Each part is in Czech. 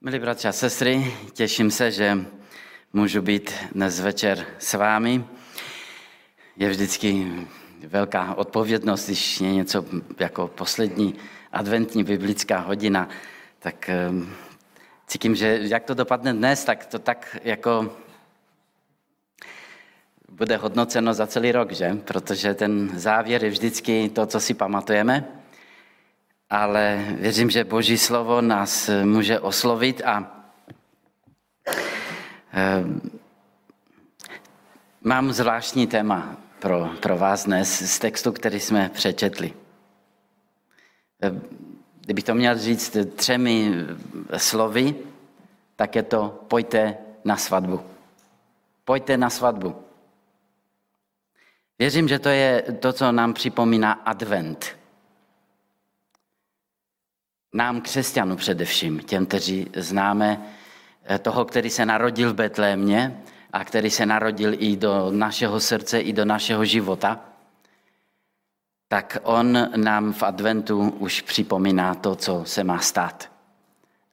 Milí bratři a sestry, těším se, že můžu být dnes večer s vámi. Je vždycky velká odpovědnost, když je něco jako poslední adventní biblická hodina, tak um, cítím, že jak to dopadne dnes, tak to tak jako bude hodnoceno za celý rok, že? Protože ten závěr je vždycky to, co si pamatujeme ale věřím, že Boží slovo nás může oslovit a eh, mám zvláštní téma pro, pro vás dnes z textu, který jsme přečetli. Eh, kdybych to měl říct třemi slovy, tak je to pojďte na svatbu. Pojďte na svatbu. Věřím, že to je to, co nám připomíná advent nám křesťanů především, těm, kteří známe eh, toho, který se narodil v Betlémě a který se narodil i do našeho srdce, i do našeho života, tak on nám v adventu už připomíná to, co se má stát.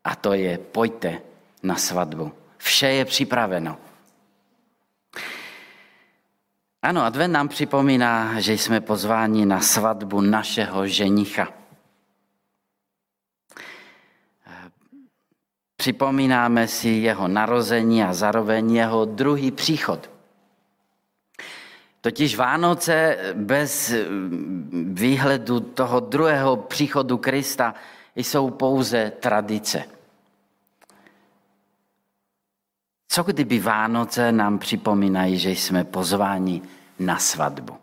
A to je pojďte na svatbu. Vše je připraveno. Ano, advent nám připomíná, že jsme pozváni na svatbu našeho ženicha. Připomínáme si jeho narození a zároveň jeho druhý příchod. Totiž Vánoce bez výhledu toho druhého příchodu Krista jsou pouze tradice. Co kdyby Vánoce nám připomínají, že jsme pozváni na svatbu?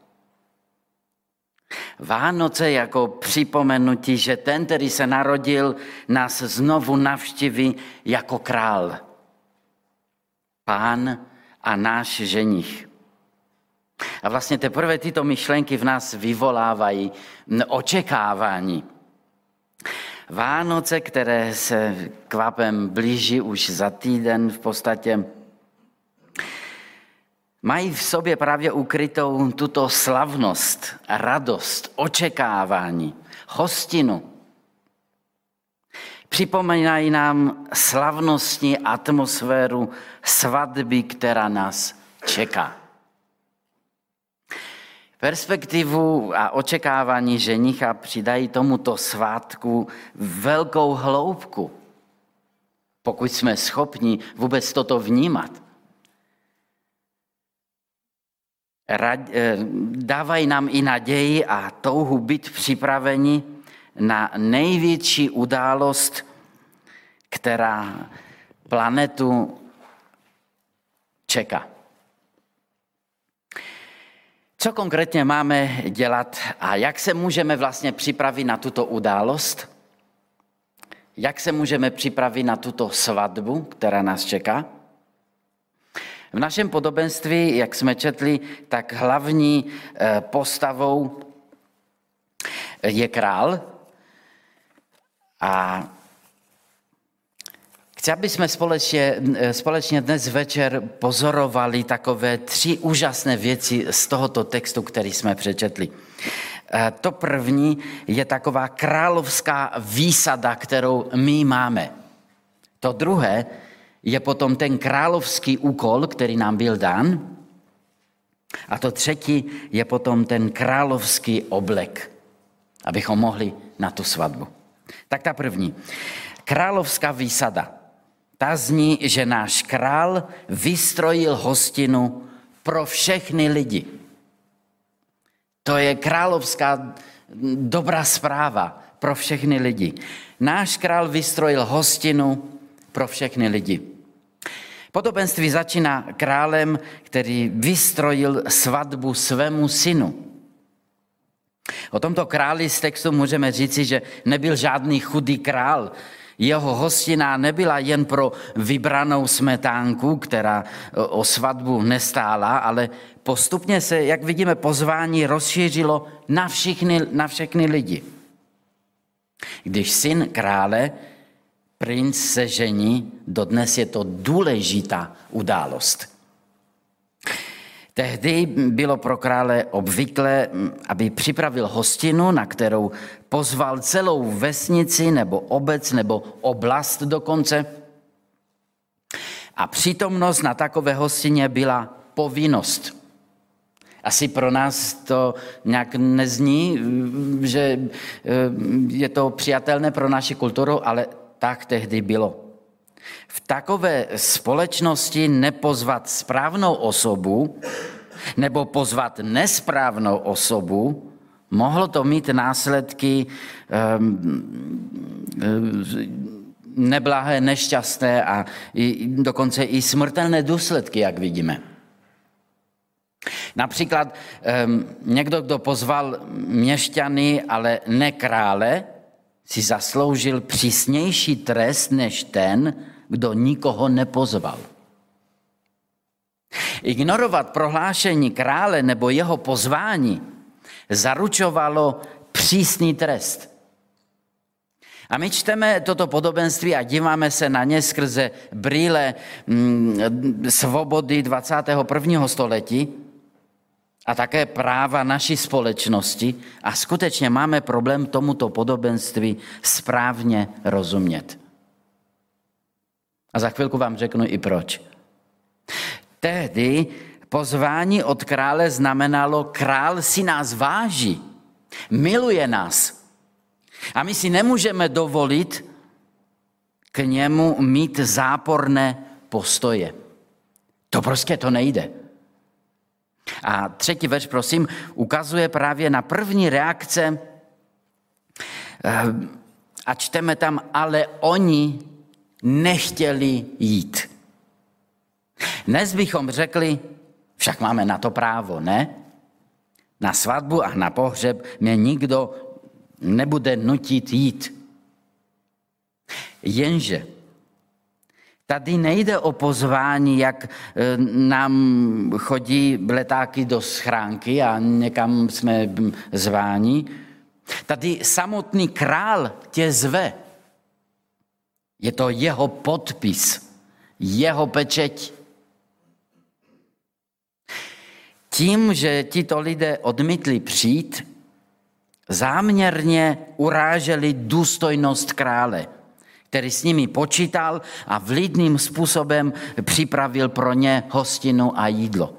Vánoce jako připomenutí, že ten, který se narodil, nás znovu navštíví jako král. Pán a náš ženich. A vlastně teprve tyto myšlenky v nás vyvolávají očekávání. Vánoce, které se kvapem blíží už za týden v podstatě, mají v sobě právě ukrytou tuto slavnost, radost, očekávání, hostinu. Připomínají nám slavnostní atmosféru svatby, která nás čeká. Perspektivu a očekávání ženicha přidají tomuto svátku velkou hloubku, pokud jsme schopni vůbec toto vnímat. Eh, dávají nám i naději a touhu být připraveni na největší událost, která planetu čeká. Co konkrétně máme dělat a jak se můžeme vlastně připravit na tuto událost? Jak se můžeme připravit na tuto svatbu, která nás čeká? V našem podobenství, jak jsme četli, tak hlavní eh, postavou je král. A chci, aby jsme společně, eh, společně dnes večer pozorovali takové tři úžasné věci z tohoto textu, který jsme přečetli. Eh, to první je taková královská výsada, kterou my máme. To druhé je potom ten královský úkol, který nám byl dán. A to třetí je potom ten královský oblek, abychom mohli na tu svatbu. Tak ta první. Královská výsada. Ta zní, že náš král vystrojil hostinu pro všechny lidi. To je královská dobrá zpráva pro všechny lidi. Náš král vystrojil hostinu pro všechny lidi. Podobenství začíná králem, který vystrojil svatbu svému synu. O tomto králi z textu můžeme říci, že nebyl žádný chudý král. Jeho hostina nebyla jen pro vybranou smetánku, která o svatbu nestála, ale postupně se, jak vidíme, pozvání rozšířilo na všechny, na všechny lidi. Když syn krále princ se žení, dodnes je to důležitá událost. Tehdy bylo pro krále obvyklé, aby připravil hostinu, na kterou pozval celou vesnici nebo obec nebo oblast dokonce. A přítomnost na takové hostině byla povinnost. Asi pro nás to nějak nezní, že eh, je to přijatelné pro naši kulturu, ale tak tehdy bylo. V takové společnosti nepozvat správnou osobu nebo pozvat nesprávnou osobu, mohlo to mít následky um, neblahé, nešťastné a dokonce i smrtelné důsledky, jak vidíme. Například um, někdo, kdo pozval měšťany, ale ne krále, si zasloužil přísnější trest než ten, kdo nikoho nepozval. Ignorovat prohlášení krále nebo jeho pozvání zaručovalo přísný trest. A my čteme toto podobenství a díváme se na ně skrze brýle mm, svobody 21. století a také práva naší společnosti a skutečně máme problém tomuto podobenství správně rozumět. A za chvilku vám řeknu i proč. Tehdy pozvání od krále znamenalo, král si nás váží, miluje nás. A my si nemůžeme dovolit k němu mít záporné postoje. To prostě to nejde. A třetí verš, prosím, ukazuje právě na první reakce eh, a čteme tam, ale oni nechtěli jít. Dnes bychom řekli, však máme na to právo, ne? Na svatbu a na pohřeb mě nikdo nebude nutit jít. Jenže Tady nejde o pozvání, jak e, nám chodí letáky do schránky a někam jsme zváni. Tady samotný král tě zve. Je to jeho podpis, jeho pečeť. Tím, že tito lidé odmítli přijít, záměrně uráželi důstojnost krále který s nimi počítal a vlídným způsobem připravil pro ně hostinu a jídlo.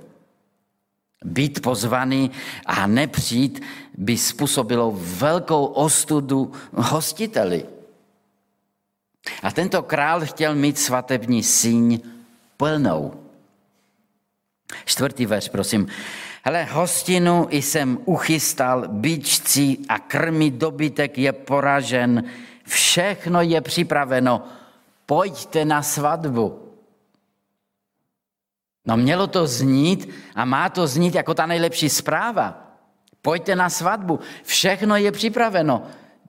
Být pozvaný a nepřijít by způsobilo velkou ostudu hostiteli. A tento král chtěl mít svatební síň plnou. Čtvrtý verš, prosím. Hele, hostinu jsem uchystal, byčci a krmí dobytek je poražen, Všechno je připraveno. Pojďte na svatbu. No mělo to znít a má to znít jako ta nejlepší zpráva. Pojďte na svatbu. Všechno je připraveno.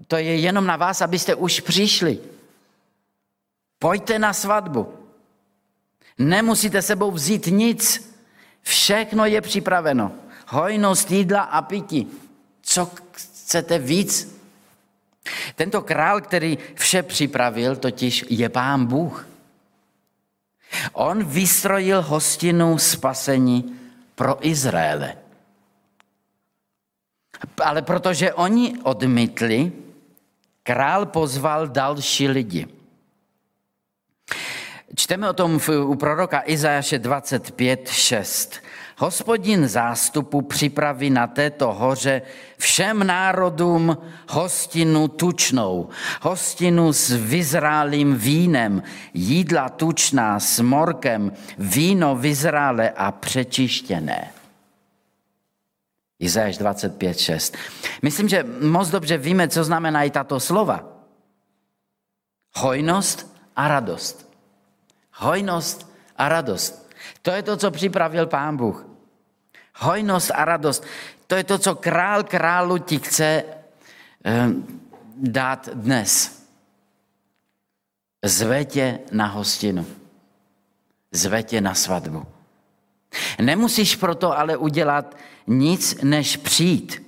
To je jenom na vás, abyste už přišli. Pojďte na svatbu. Nemusíte sebou vzít nic. Všechno je připraveno. Hojnost jídla a pití. Co chcete víc? Tento král, který vše připravil, totiž je pán Bůh. On vystrojil hostinu spasení pro Izraele. Ale protože oni odmítli, král pozval další lidi. Čteme o tom u proroka Izajaše 25, 6. Hospodin zástupu připraví na této hoře všem národům hostinu tučnou, hostinu s vyzrálým vínem, jídla tučná s morkem, víno vyzrále a přečištěné. Izajáš 25.6. Myslím, že moc dobře víme, co znamenají tato slova. Hojnost a radost. Hojnost a radost. To je to, co připravil Pán Bůh. Hojnost a radost. To je to, co král králu ti chce eh, dát dnes. Zve tě na hostinu. Zve tě na svatbu. Nemusíš proto ale udělat nic, než přijít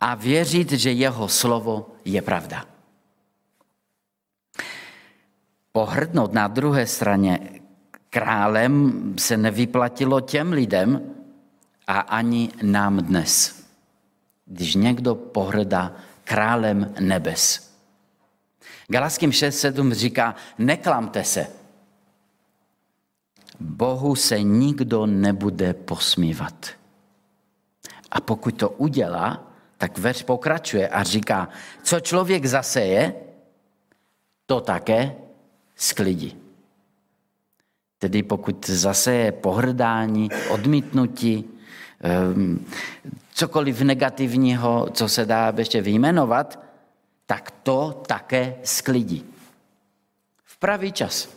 a věřit, že jeho slovo je pravda. Pohrdnout na druhé straně králem se nevyplatilo těm lidem a ani nám dnes. Když někdo pohrdá králem nebes. Galaským 6.7 říká, neklamte se. Bohu se nikdo nebude posmívat. A pokud to udělá, tak verš pokračuje a říká, co člověk zaseje, to také sklidí. Tedy pokud zaseje pohrdání, odmítnutí, ehm, cokoliv negativního, co se dá ještě vyjmenovat, tak to také sklidí. V pravý čas.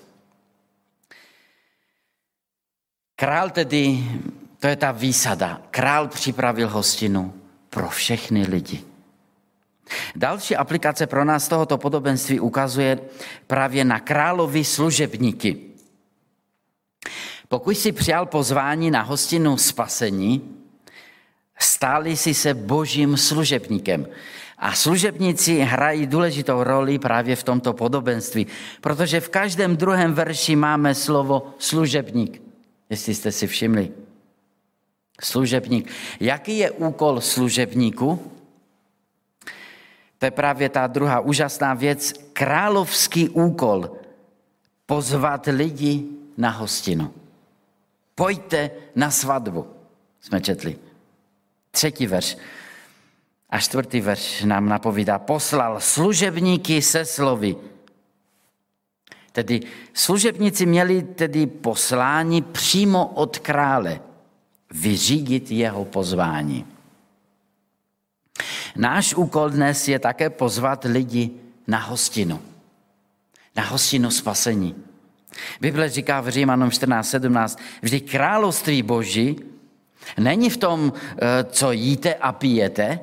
Král tedy, to je ta výsada, král připravil hostinu pro všechny lidi. Další aplikace pro nás tohoto podobenství ukazuje právě na královi služebníky. Pokud si přijal pozvání na hostinu spasení, stáli si se božím služebníkem. A služebníci hrají důležitou roli právě v tomto podobenství, protože v každém druhém verši máme slovo služebník, jestli jste si všimli. Služebník. Jaký je úkol služebníku? To je právě ta druhá úžasná věc. Královský úkol pozvat lidi na hostinu. Pojďte na svatbu, jsme četli. Třetí verš a čtvrtý verš nám napovídá, poslal služebníky se slovy. Tedy služebníci měli tedy poslání přímo od krále vyřídit jeho pozvání. Náš úkol dnes je také pozvat lidi na hostinu. Na hostinu spasení. Bible říká v Římanům 14.17, vždy království boží není v tom, eh, co jíte a pijete,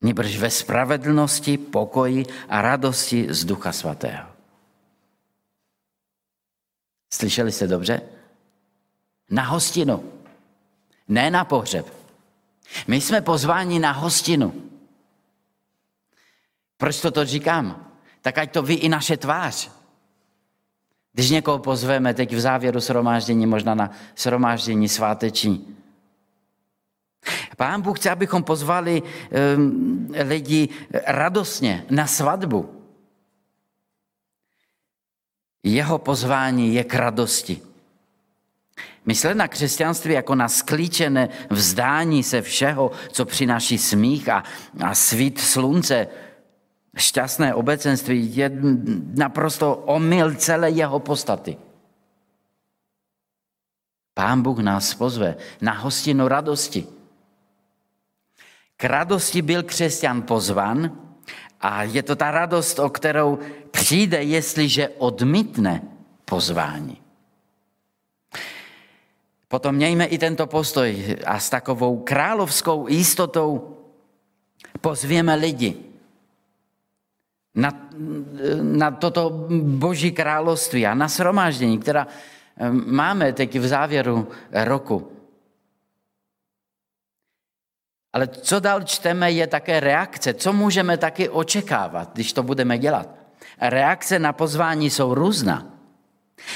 nebrž ve spravedlnosti, pokoji a radosti z Ducha Svatého. Slyšeli jste dobře? Na hostinu, ne na pohřeb. My jsme pozváni na hostinu. Proč to, to říkám? Tak ať to ví i naše tvář. Když někoho pozveme teď v závěru sromáždění, možná na sromáždění sváteční. Pán Bůh chce, abychom pozvali um, lidi radostně na svatbu. Jeho pozvání je k radosti. Myslet na křesťanství jako na sklíčené vzdání se všeho, co přináší smích a, a svít slunce, šťastné obecenství je naprosto omyl celé jeho podstaty. Pán Bůh nás pozve na hostinu radosti. K radosti byl křesťan pozvan a je to ta radost, o kterou přijde, jestliže odmítne pozvání. Potom mějme i tento postoj a s takovou královskou jistotou pozvěme lidi na, na toto boží království a na sromáždění, která máme teď v závěru roku. Ale co dál čteme, je také reakce. Co můžeme taky očekávat, když to budeme dělat? Reakce na pozvání jsou různá.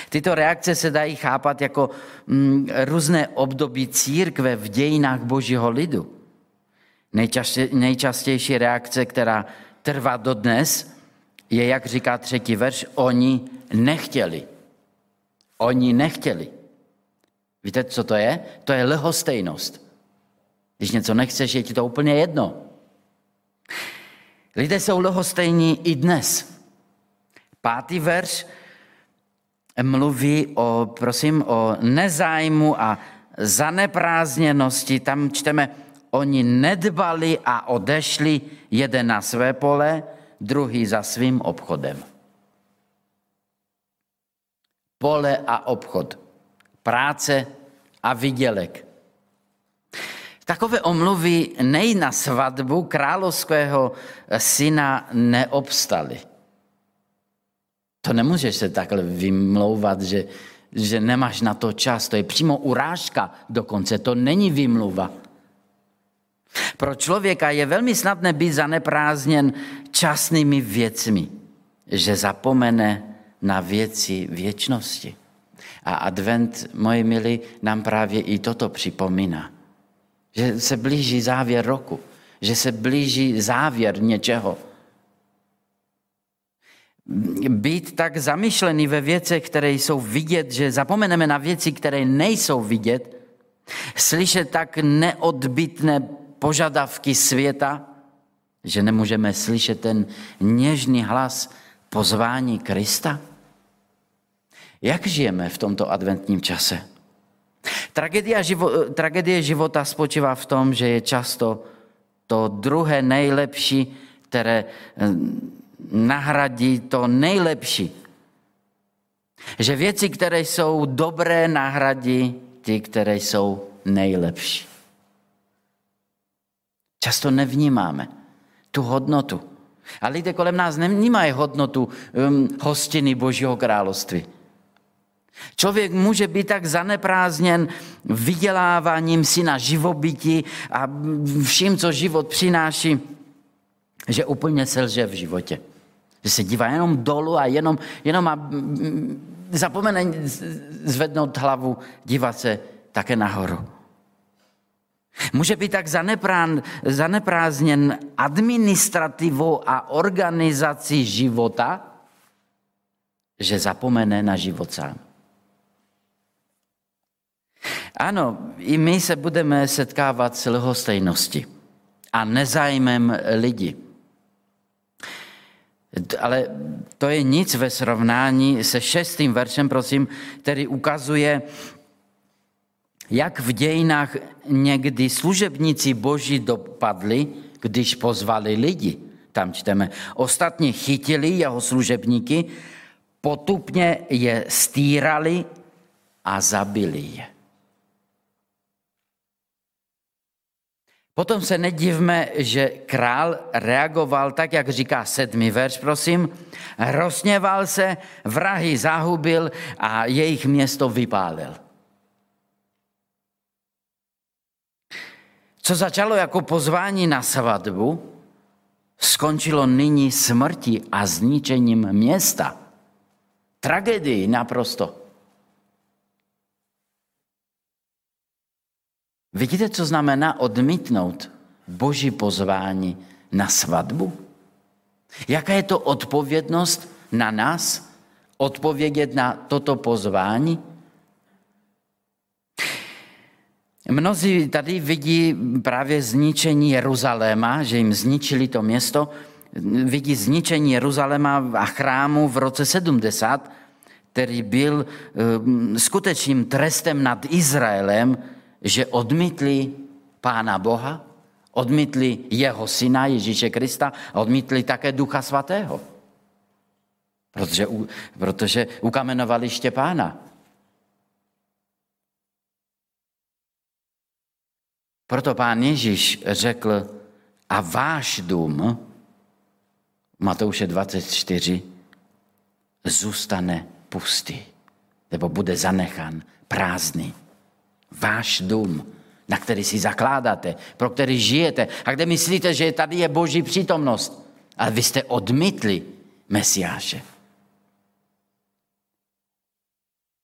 Tyto reakce se dají chápat jako mm, různé období církve v dějinách božího lidu. Nejčastě, nejčastější reakce, která trvá dodnes, je, jak říká třetí verš, oni nechtěli. Oni nechtěli. Víte, co to je? To je lehostejnost. Když něco nechceš, je ti to úplně jedno. Lidé jsou lehostejní i dnes. Pátý verš mluví o, prosím, o nezájmu a zaneprázdněnosti. Tam čteme, oni nedbali a odešli jeden na své pole, druhý za svým obchodem. Pole a obchod, práce a vydělek. Takové omluvy nej na svatbu královského syna neobstaly. To nemůžeš se takhle vymlouvat, že, že nemáš na to čas. To je přímo urážka dokonce, to není vymluva. Pro člověka je velmi snadné být zaneprázdněn časnými věcmi, že zapomene na věci věčnosti. A advent, moji milí, nám právě i toto připomíná. Že se blíží závěr roku, že se blíží závěr něčeho. být tak zamyšlený ve věcech, které jsou vidět, že zapomeneme na věci, které nejsou vidět, slyšet tak neodbitné požadavky světa, že nemůžeme slyšet ten něžný hlas pozvání Krista? Jak žijeme v tomto adventním čase? Tragédia živo, tragédie života spočívá v tom, že je často to druhé nejlepší, které eh, nahradí to nejlepší. Že věci, které jsou dobré, nahradí ty, které jsou nejlepší. Často nevnímáme tu hodnotu. A lidé kolem nás nevnímají hodnotu um, hostiny Božího království. Člověk může být tak zaneprázdněn vyděláváním si na živobytí a vším, co život přináší, že úplně selže v životě. Že se dívá jenom dolů a jenom, jenom má, zapomene zvednout hlavu, dívat se také nahoru. Může být tak zaneprázdněn administrativou a organizací života, že zapomene na život sám. Ano, i my se budeme setkávat s lhostejnosti a nezájmem lidí. Ale to je nic ve srovnání se šestým veršem, prosím, který ukazuje, jak v dějinách někdy služebníci boží dopadli, když pozvali lidi. Tam čteme, ostatní chytili jeho služebníky, potupně je stírali a zabili je. Potom se nedivme, že král reagoval tak, jak říká sedmý verš, prosím. Rozněval se, vrahy zahubil a jejich město vypálil. Co začalo jako pozvání na svatbu, skončilo nyní smrti a zničením města. Tragédii naprosto. Vidíte, co znamená odmítnout boží pozvání na svatbu? Jaká je to odpovědnost na nás? Odpovědět na toto pozvání? Mnozí tady vidí právě zničení Jeruzaléma, že jim zničili to město, vidí zničení Jeruzaléma a chrámu v roce 70, který byl eh, skutečným trestem nad Izraelem, že odmítli Pána Boha, odmítli jeho syna Ježíše Krista a odmítli také Ducha Svatého. Protože, protože ukamenovali Štěpána. Proto pán Ježíš řekl, a váš dům, Matouše 24, zůstane pustý, nebo bude zanechan prázdný. Váš dům, na který si zakládáte, pro který žijete a kde myslíte, že tady je boží přítomnost. Ale vy jste odmítli Mesiáše.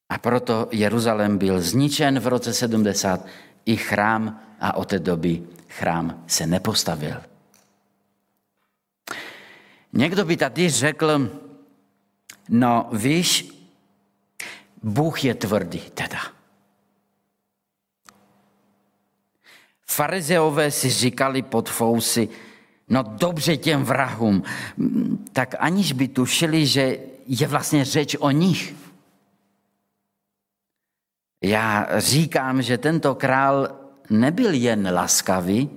A proto Jeruzalém byl zničen v roce 70 i chrám a od té doby chrám se nepostavil. Někdo by tady řekl, no víš, Bůh je tvrdý teda. Farizeové si říkali pod fousy, no dobře těm vrahům, tak aniž by tušili, že je vlastně řeč o nich. Já říkám, že tento král nebyl jen laskavý,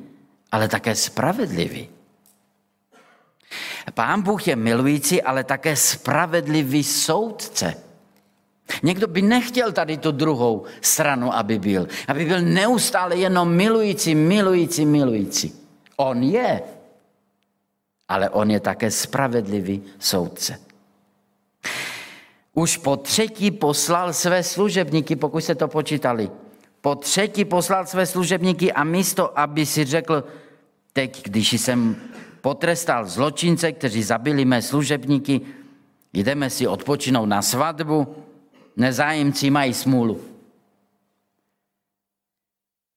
ale také spravedlivý. Pán Bůh je milující, ale také spravedlivý soudce. Někdo by nechtěl tady tu druhou stranu, aby byl. Aby byl neustále jenom milující, milující, milující. On je, ale on je také spravedlivý soudce. Už po třetí poslal své služebníky, pokud se to počítali. Po třetí poslal své služebníky a místo, aby si řekl, teď, když jsem potrestal zločince, kteří zabili mé služebníky, jdeme si odpočinout na svatbu, nezájemci mají smůlu.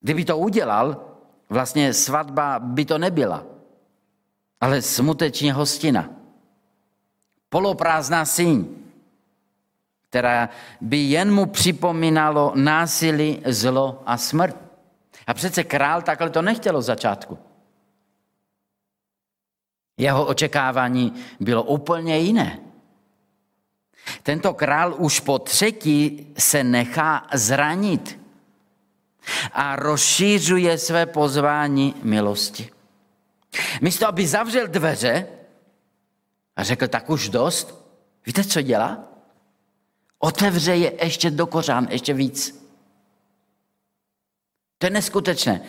Kdyby to udělal, vlastně svatba by to nebyla, ale smutečně hostina. poloprázdná síň, která by jen mu připomínalo násilí, zlo a smrt. A přece král takhle to nechtělo začátku. Jeho očekávání bylo úplně jiné. Tento král už po třetí se nechá zranit a rozšířuje své pozvání milosti. Místo, aby zavřel dveře a řekl, tak už dost, víte, co dělá? Otevře je ještě do kořán, ještě víc. To je neskutečné.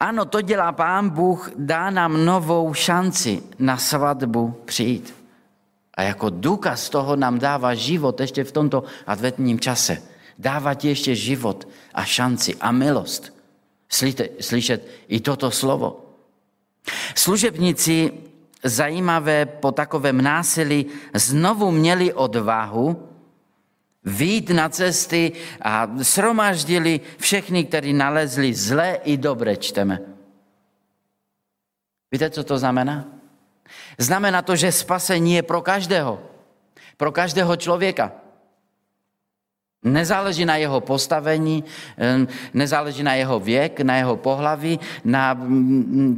Ano, to dělá Pán Bůh, dá nám novou šanci na svatbu přijít. A jako důkaz toho nám dává život ještě v tomto adventním čase. Dává ti ještě život a šanci a milost. Slyte, slyšet i toto slovo. Služebníci zajímavé po takovém násilí znovu měli odvahu výjít na cesty a sromaždili všechny, kteří nalezli zlé i dobré, čteme. Víte, co to znamená? Znamená to, že spasení je pro každého. Pro každého člověka. Nezáleží na jeho postavení, nezáleží na jeho věk, na jeho pohlaví, na,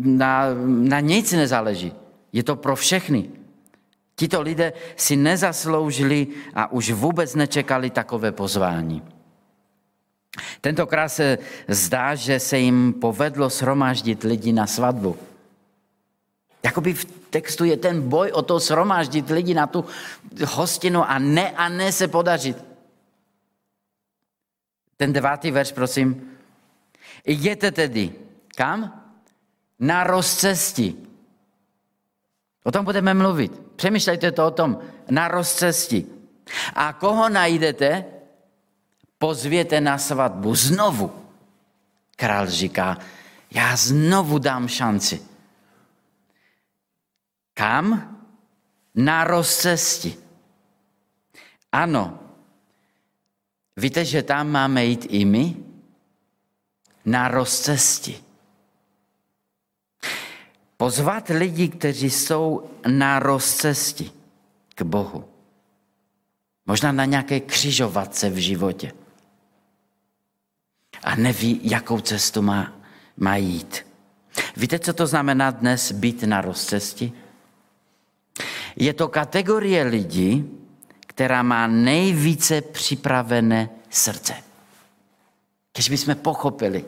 na, na nic nezáleží. Je to pro všechny. Tito lidé si nezasloužili a už vůbec nečekali takové pozvání. Tentokrát se zdá, že se jim povedlo shromáždit lidi na svatbu. Jakoby v textu je ten boj o to shromáždit lidi na tu hostinu a ne a ne se podařit. Ten devátý verš, prosím. Jděte tedy. Kam? Na rozcesti. O tom budeme mluvit. Přemýšlejte to o tom. Na rozcesti. A koho najdete, pozvěte na svatbu. Znovu. Král říká, já znovu dám šanci. Kam? Na rozcesti. Ano. Víte, že tam máme jít i my? Na rozcesti. Pozvat lidi, kteří jsou na rozcesti k Bohu. Možná na nějaké křižovatce v životě. A neví, jakou cestu má, má jít. Víte, co to znamená dnes být na rozcesti? Je to kategorie lidí, která má nejvíce připravené srdce. Když bychom pochopili.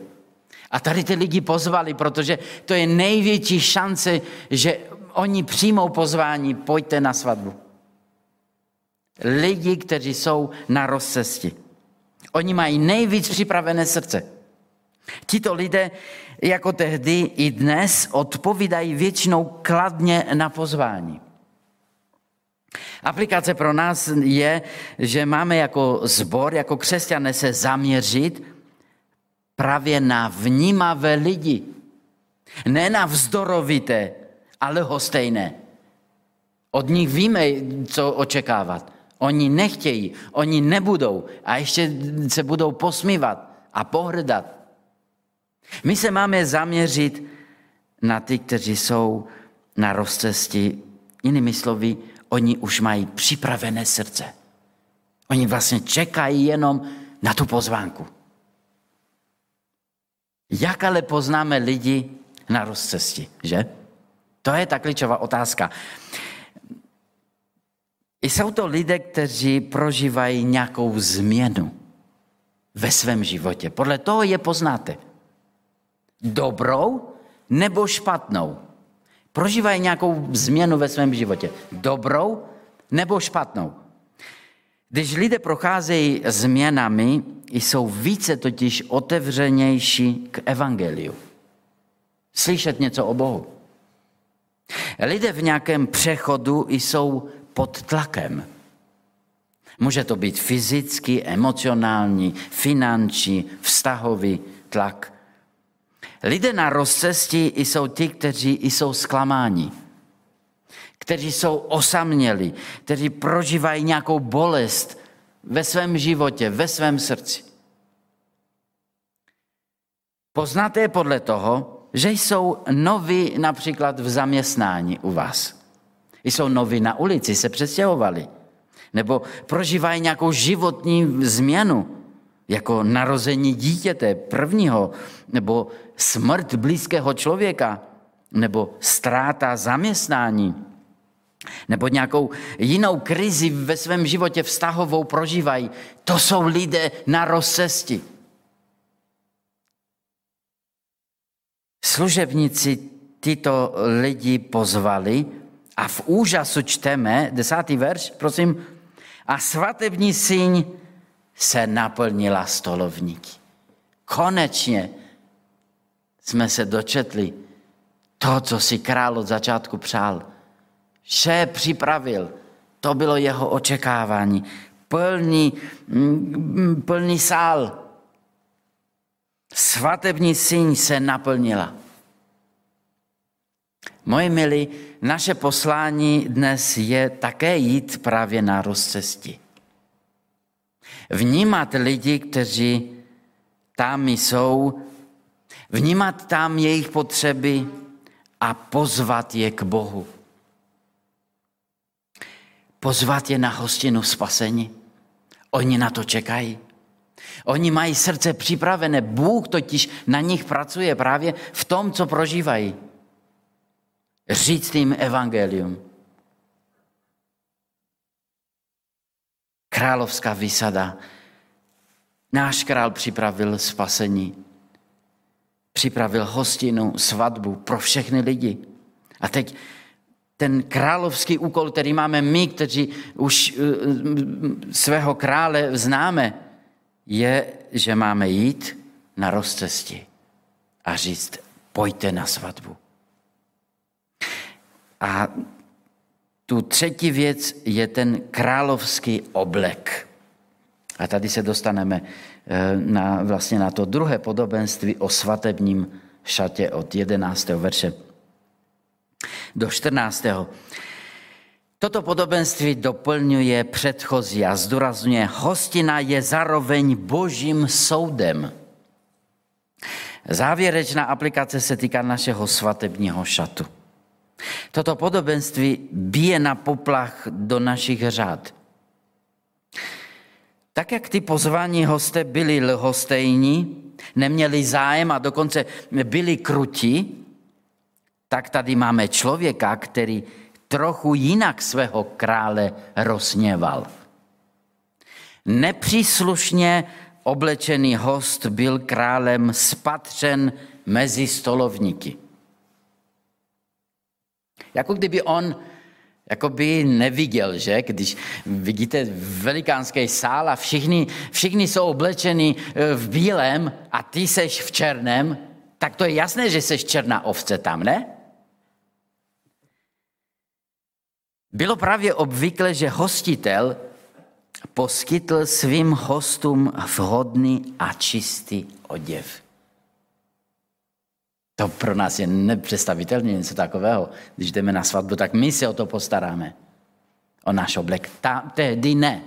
A tady ty lidi pozvali, protože to je největší šance, že oni přijmou pozvání, pojďte na svatbu. Lidi, kteří jsou na rozcesti. Oni mají nejvíc připravené srdce. Tito lidé, jako tehdy i dnes, odpovídají většinou kladně na pozvání. Aplikace pro nás je, že máme jako zbor, jako křesťané se zaměřit právě na vnímavé lidi. Ne na vzdorovité, ale hostejné. Od nich víme, co očekávat. Oni nechtějí, oni nebudou a ještě se budou posmívat a pohrdat. My se máme zaměřit na ty, kteří jsou na rozcesti, jinými slovy, oni už mají připravené srdce. Oni vlastně čekají jenom na tu pozvánku. Jak ale poznáme lidi na rozcesti, že? To je ta klíčová otázka. Jsou to lidé, kteří prožívají nějakou změnu ve svém životě. Podle toho je poznáte. Dobrou nebo špatnou prožívají nějakou změnu ve svém životě. Dobrou nebo špatnou. Když lidé procházejí změnami, jsou více totiž otevřenější k evangeliu. Slyšet něco o Bohu. Lidé v nějakém přechodu jsou pod tlakem. Může to být fyzický, emocionální, finanční, vztahový tlak. Lidé na rozcestí jsou ti, kteří jsou zklamáni, kteří jsou osaměli, kteří prožívají nějakou bolest ve svém životě, ve svém srdci. Poznáte je podle toho, že jsou noví například v zaměstnání u vás. Jsou noví na ulici, se přestěhovali. Nebo prožívají nějakou životní změnu, jako narození dítěte prvního, nebo smrt blízkého člověka, nebo ztráta zaměstnání, nebo nějakou jinou krizi ve svém životě vztahovou prožívají. To jsou lidé na rozcesti. Služebníci tyto lidi pozvali a v úžasu čteme, desátý verš, prosím, a svatební síň se naplnila stolovníky. Konečně jsme se dočetli to, co si král od začátku přál. Vše připravil. To bylo jeho očekávání. Plný, mm, plný sál. Svatební síň se naplnila. Moji milí, naše poslání dnes je také jít právě na rozcesti. Vnímat lidi, kteří tam jsou, vnímat tam jejich potřeby a pozvat je k Bohu. Pozvat je na hostinu spasení. Oni na to čekají. Oni mají srdce připravené. Bůh totiž na nich pracuje právě v tom, co prožívají říct jim evangelium. Královská vysada. Náš král připravil spasení. Připravil hostinu, svatbu pro všechny lidi. A teď ten královský úkol, který máme my, kteří už uh, svého krále známe, je, že máme jít na rozcesti a říct, pojďte na svatbu. A tu třetí věc je ten královský oblek. A tady se dostaneme eh, na, vlastně na to druhé podobenství o svatebním šatě od 11. verše do 14. Toto podobenství doplňuje předchozí a zdůrazňuje, hostina je zároveň božím soudem. Závěrečná aplikace se týká našeho svatebního šatu. Toto podobenství bije na poplach do našich řád. Tak jak ty pozvaní hosté byli lhostejní, neměli zájem a dokonce byli krutí, tak tady máme člověka, který trochu jinak svého krále rozněval. Nepříslušně oblečený host byl králem spatřen mezi stolovníky. Jako kdyby on jako by neviděl, že? Když vidíte velikánský sál a všichni, všichni jsou oblečeni e, v bílém a ty seš v černém, tak to je jasné, že seš černá ovce tam, ne? Bylo právě obvykle, že hostitel poskytl svým hostům vhodný a čistý oděv. To pro nás je nepředstavitelné něco takového. Když jdeme na svatbu, tak my se o to postaráme. O náš oblek. Ta, tehdy ne.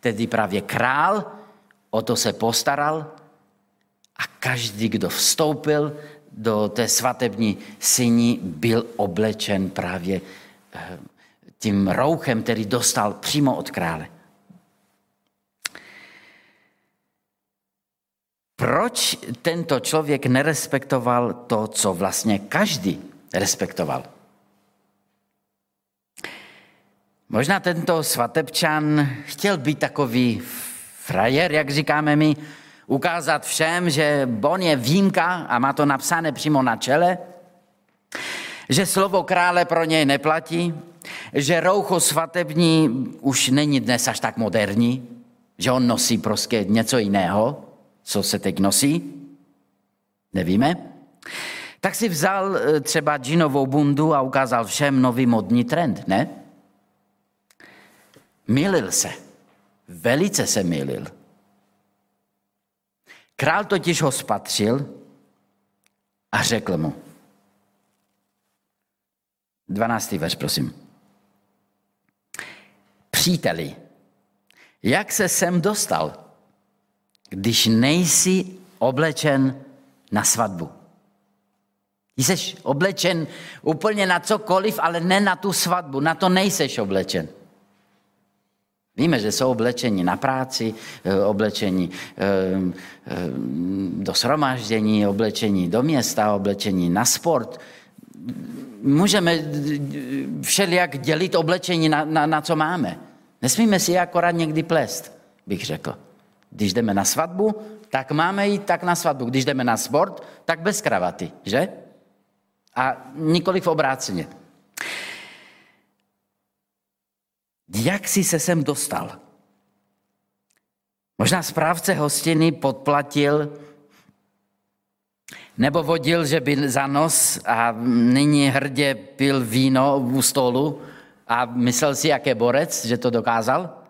Tehdy právě král o to se postaral a každý, kdo vstoupil do té svatební syni, byl oblečen právě eh, tím rouchem, který dostal přímo od krále. Proč tento člověk nerespektoval to, co vlastně každý respektoval? Možná tento svatebčan chtěl být takový frajer, jak říkáme my, ukázat všem, že on je výjimka a má to napsané přímo na čele, že slovo krále pro něj neplatí, že roucho svatební už není dnes až tak moderní, že on nosí prostě něco jiného, co se teď nosí? Nevíme. Tak si vzal eh, třeba džinovou bundu a ukázal všem nový modní trend, ne? Milil se. Velice se milil. Král totiž ho spatřil a řekl mu. 12. verš, prosím. Příteli, jak se sem dostal? když nejsi oblečen na svatbu. Jsi oblečen úplně na cokoliv, ale ne na tu svatbu. Na to nejseš oblečen. Víme, že jsou oblečení na práci, eh, oblečení eh, eh, do shromáždění, oblečení do města, oblečení na sport. Můžeme všelijak dělit oblečení na, na, na co máme. Nesmíme si akorát někdy plést, bych řekl. Když jdeme na svatbu, tak máme jít tak na svatbu. Když jdeme na sport, tak bez kravaty, že? A nikoli v obráceně. Jak jsi se sem dostal? Možná správce hostiny podplatil nebo vodil, že byl za nos a nyní hrdě pil víno u stolu a myslel si, jak je borec, že to dokázal?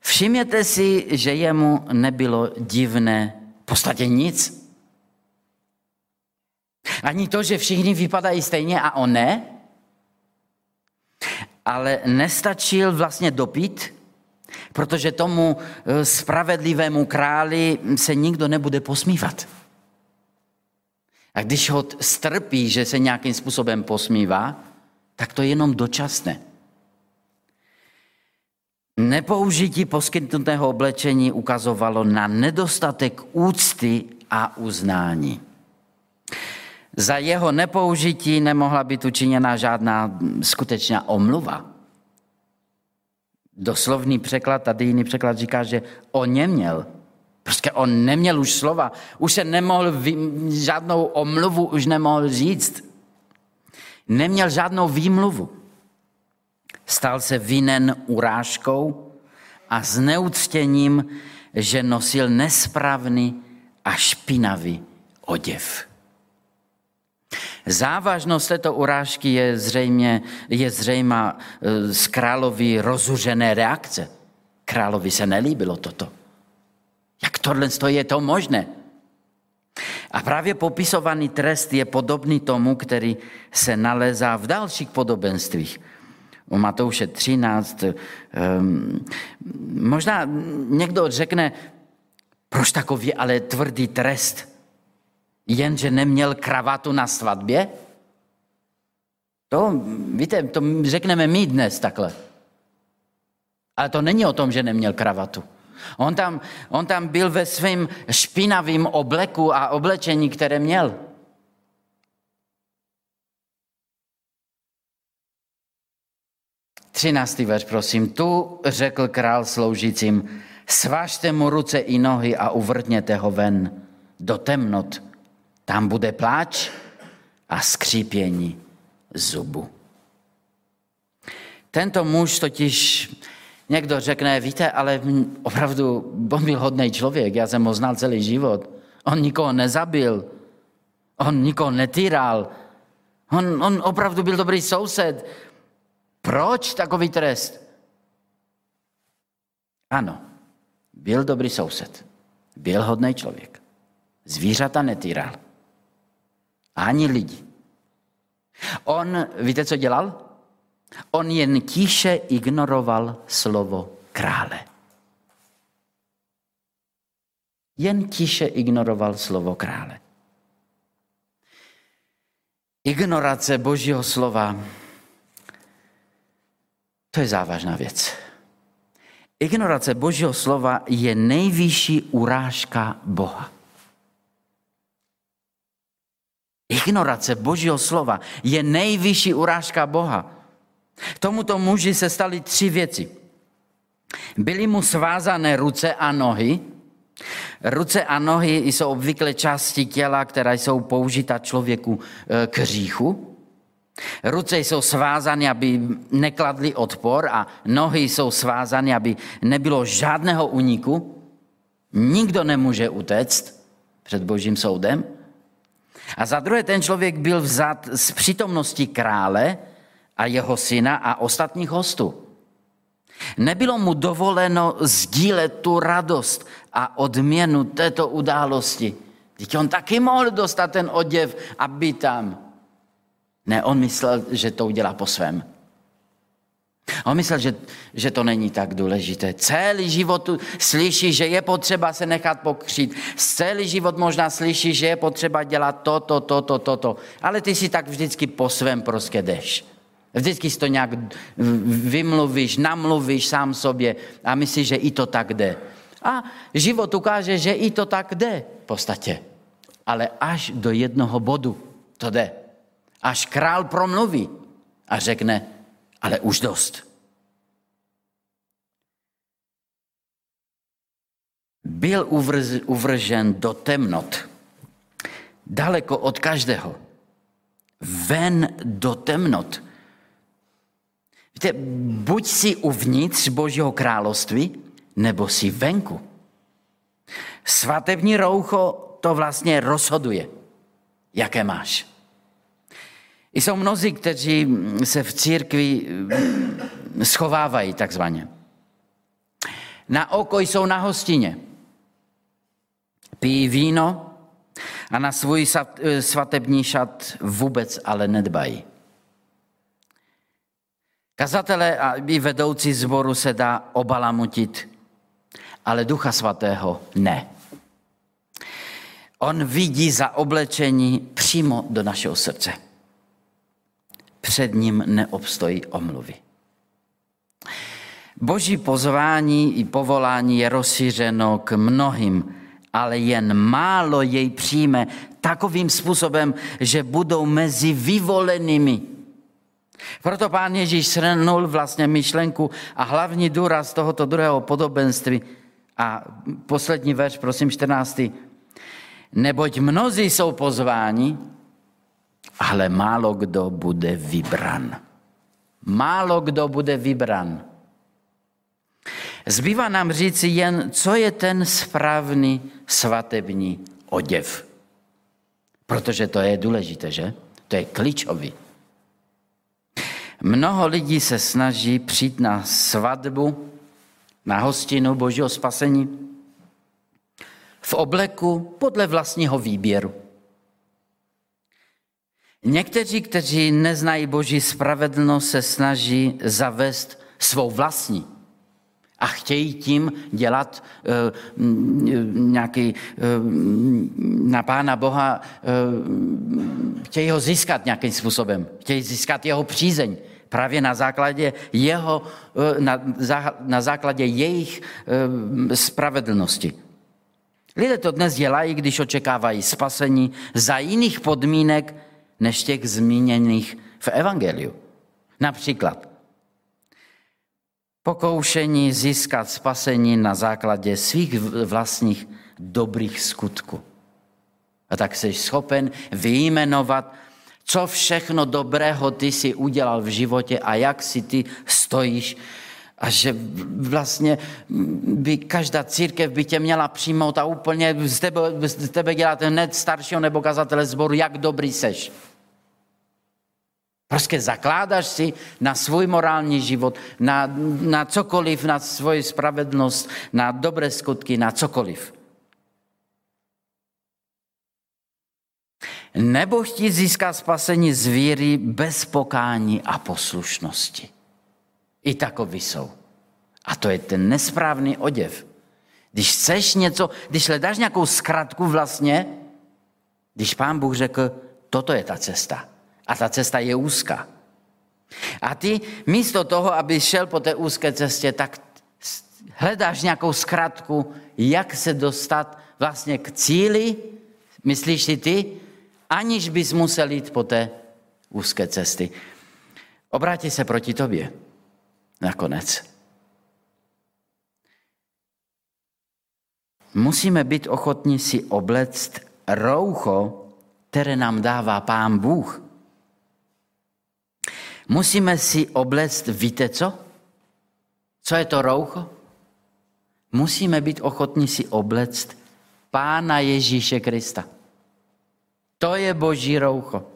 Všimněte si, že jemu nebylo divné v podstatě nic. Ani to, že všichni vypadají stejně a on ne. Ale nestačil vlastně dopít, protože tomu eh, spravedlivému králi se nikdo nebude posmívat. A když ho strpí, že se nějakým způsobem posmívá, tak to je jenom dočasné. Nepoužití poskytnutého oblečení ukazovalo na nedostatek úcty a uznání. Za jeho nepoužití nemohla být učiněna žádná skutečná omluva. Doslovný překlad, tady jiný překlad říká, že on neměl. Prostě on neměl už slova. Už se nemohl, žádnou omluvu už nemohl říct. Neměl žádnou výmluvu. Stal se vinen urážkou a zneuctěním, že nosil nespravný a špinavý oděv. Závažnost této urážky je, zřejmě, je zřejmá e, z královy rozuřené reakce. Královi se nelíbilo toto. Jak tohle je to možné? A právě popisovaný trest je podobný tomu, který se nalezá v dalších podobenstvích. U Matouše 13. Um, ehm, možná někdo řekne, proč takový ale tvrdý trest? jenže neměl kravatu na svatbě? To, víte, to řekneme my dnes takhle. Ale to není o tom, že neměl kravatu. On tam, on tam byl ve svém špinavém obleku a oblečení, které měl. Třináctý verš, prosím. Tu řekl král sloužícím, svažte mu ruce i nohy a uvrtněte ho ven do temnot, tam bude pláč a skřípění zubu. Tento muž totiž někdo řekne, víte, ale opravdu on byl hodný člověk, já jsem ho znal celý život. On nikoho nezabil, on nikoho netýral, on, on opravdu byl dobrý soused. Proč takový trest? Ano, byl dobrý soused, byl hodný člověk. Zvířata netýral. Ani lidi. On, víte, co dělal? On jen tiše ignoroval slovo krále. Jen tiše ignoroval slovo krále. Ignorace Božího slova, to je závažná věc. Ignorace Božího slova je nejvyšší urážka Boha. Ignorace Božího slova je nejvyšší urážka Boha. Tomuto muži se staly tři věci. Byly mu svázané ruce a nohy. Ruce a nohy jsou obvykle části těla, které jsou použita člověku e, k říchu. Ruce jsou svázány, aby nekladly odpor a nohy jsou svázány, aby nebylo žádného uniku. Nikdo nemůže utéct před božím soudem. A za druhé, ten člověk byl vzat z přítomnosti krále a jeho syna a ostatních hostů. Nebylo mu dovoleno sdílet tu radost a odměnu této události. Teď on taky mohl dostat ten oděv a být tam. Ne, on myslel, že to udělá po svém. On myslel, že, že to není tak důležité. Celý život slyší, že je potřeba se nechat pokřít. Celý život možná slyší, že je potřeba dělat toto, toto, toto. Ale ty si tak vždycky po svém prostě jdeš. Vždycky si to nějak vymluvíš, namluvíš sám sobě a myslíš, že i to tak jde. A život ukáže, že i to tak jde v podstatě. Ale až do jednoho bodu to jde. Až král promluví a řekne, ale už dost. Byl uvržen do temnot, daleko od každého. Ven do temnot. Víte, buď si uvnitř Božího království, nebo si venku. Svatební roucho to vlastně rozhoduje, jaké máš. Jsou mnozí, kteří se v církvi mm, schovávají takzvaně. Na oko jsou na hostině. Pijí víno a na svůj e, svatební šat vůbec ale nedbají. Kazatele a i vedoucí zboru se dá obalamutit, ale Ducha Svatého ne. On vidí za oblečení přímo do našeho srdce před ním neobstojí omluvy. Boží pozvání i povolání je rozšířeno k mnohým, ale jen málo jej přijme takovým způsobem, že budou mezi vyvolenými. Proto pán Ježíš shrnul vlastně myšlenku a hlavní důraz tohoto druhého podobenství. A poslední verš, prosím, 14. Neboť mnozí jsou pozváni, ale málo kdo bude vybran. Málo kdo bude vybran. Zbývá nám říci jen, co je ten správný svatební oděv. Protože to je důležité, že? To je klíčový. Mnoho lidí se snaží přijít na svatbu, na hostinu Božího spasení v obleku podle vlastního výběru. Někteří, kteří neznají Boží spravedlnost, se snaží zavést svou vlastní a chtějí tím dělat uh, nějaký uh, na Pána Boha, uh, chtějí ho získat nějakým způsobem, chtějí získat jeho přízeň právě na základě jeho, na, na základě jejich spravedlnosti. Lidé to dnes dělají, když očekávají spasení za jiných podmínek, než těch zmíněných v Evangeliu. Například pokoušení získat spasení na základě svých vlastních dobrých skutků. A tak jsi schopen vyjmenovat, co všechno dobrého ty si udělal v životě a jak si ty stojíš a že vlastně by každá církev by tě měla přijmout a úplně z tebe, z tebe dělat hned staršího nebo kazatele zboru, jak dobrý seš. Prostě zakládáš si na svůj morální život, na, na cokoliv, na svoji spravedlnost, na dobré skutky, na cokoliv. Nebo chtít získat spasení z víry bez pokání a poslušnosti. I takový jsou. A to je ten nesprávný oděv. Když chceš něco, když hledáš nějakou zkratku vlastně, když pán Bůh řekl, toto je ta cesta, a ta cesta je úzká. A ty místo toho, aby šel po té úzké cestě, tak hledáš nějakou zkratku, jak se dostat vlastně k cíli, myslíš si ty, aniž bys musel jít po té úzké cesty. Obrátí se proti tobě nakonec. Musíme být ochotní si oblect roucho, které nám dává Pán Bůh. Musíme si oblect, víte co? Co je to roucho? Musíme být ochotní si oblect Pána Ježíše Krista. To je boží roucho.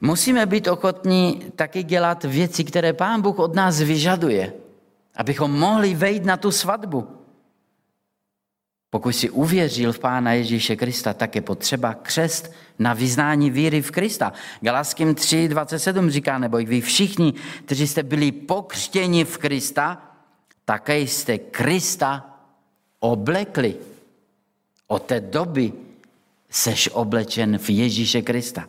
Musíme být ochotní taky dělat věci, které Pán Bůh od nás vyžaduje, abychom mohli vejít na tu svatbu. Pokud si uvěřil v Pána Ježíše Krista, tak je potřeba křest na vyznání víry v Krista. Galaským 3.27 říká, nebo vy všichni, kteří jste byli pokřtěni v Krista, také jste Krista oblekli. Od té doby seš oblečen v Ježíše Krista.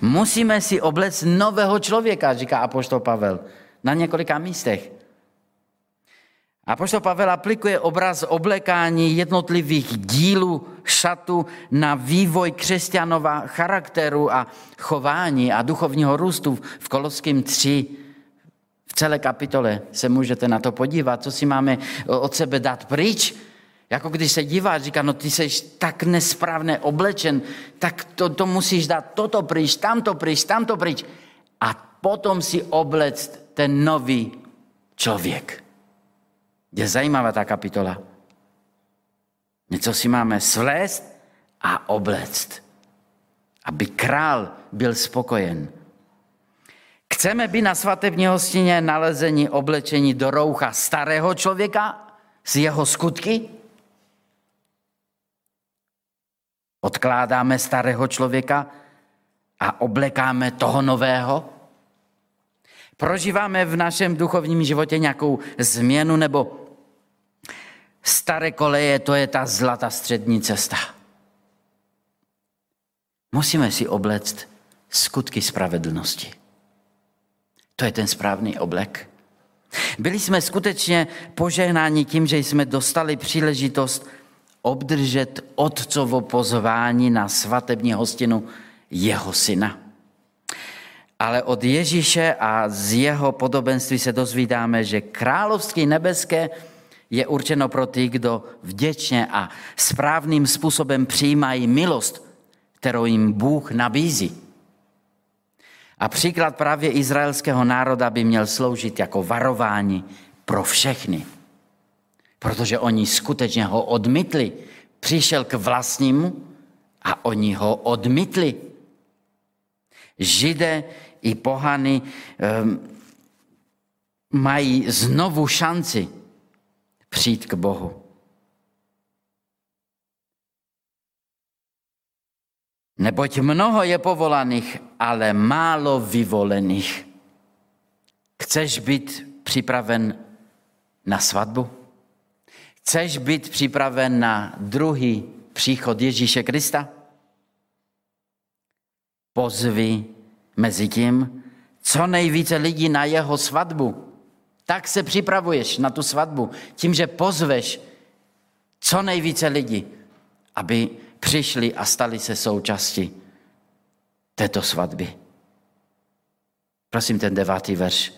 Musíme si oblec nového člověka, říká apoštol Pavel na několika místech. Apoštol Pavel aplikuje obraz oblekání jednotlivých dílů šatu na vývoj křesťanova charakteru a chování a duchovního růstu v Koloském 3. V celé kapitole se můžete na to podívat, co si máme od sebe dát pryč. Jako když se dívá, říká, no ty jsi tak nesprávně oblečen, tak to, to musíš dát toto pryč, tamto pryč, tamto pryč. A potom si oblect ten nový člověk. Je zajímavá ta kapitola. Něco si máme svlézt a oblect, aby král byl spokojen. Chceme být na svatební hostině nalezení oblečení do roucha starého člověka z jeho skutky? Odkládáme starého člověka a oblekáme toho nového? Prožíváme v našem duchovním životě nějakou změnu nebo staré koleje, to je ta zlatá střední cesta. Musíme si obléct skutky spravedlnosti. To je ten správný oblek. Byli jsme skutečně požehnáni tím, že jsme dostali příležitost obdržet otcovo pozvání na svatební hostinu jeho syna. Ale od Ježíše a z jeho podobenství se dozvídáme, že království nebeské je určeno pro ty, kdo vděčně a správným způsobem přijímají milost, kterou jim Bůh nabízí. A příklad právě izraelského národa by měl sloužit jako varování pro všechny. Protože oni skutečně ho odmítli. Přišel k vlastnímu a oni ho odmítli. Židé i pohany um, mají znovu šanci přijít k Bohu. Neboť mnoho je povolaných, ale málo vyvolených. Chceš být připraven na svatbu? Chceš být připraven na druhý příchod Ježíše Krista? Pozvi mezi tím co nejvíce lidí na jeho svatbu. Tak se připravuješ na tu svatbu tím, že pozveš co nejvíce lidí, aby přišli a stali se součástí této svatby. Prosím, ten devátý verš.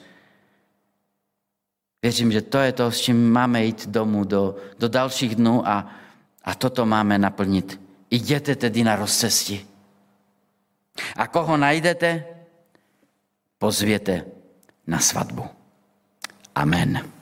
Věřím, že to je to, s čím máme jít domů do, do dalších dnů a, a toto máme naplnit. Jděte tedy na rozcestí. A koho najdete, pozvěte na svatbu. Amen.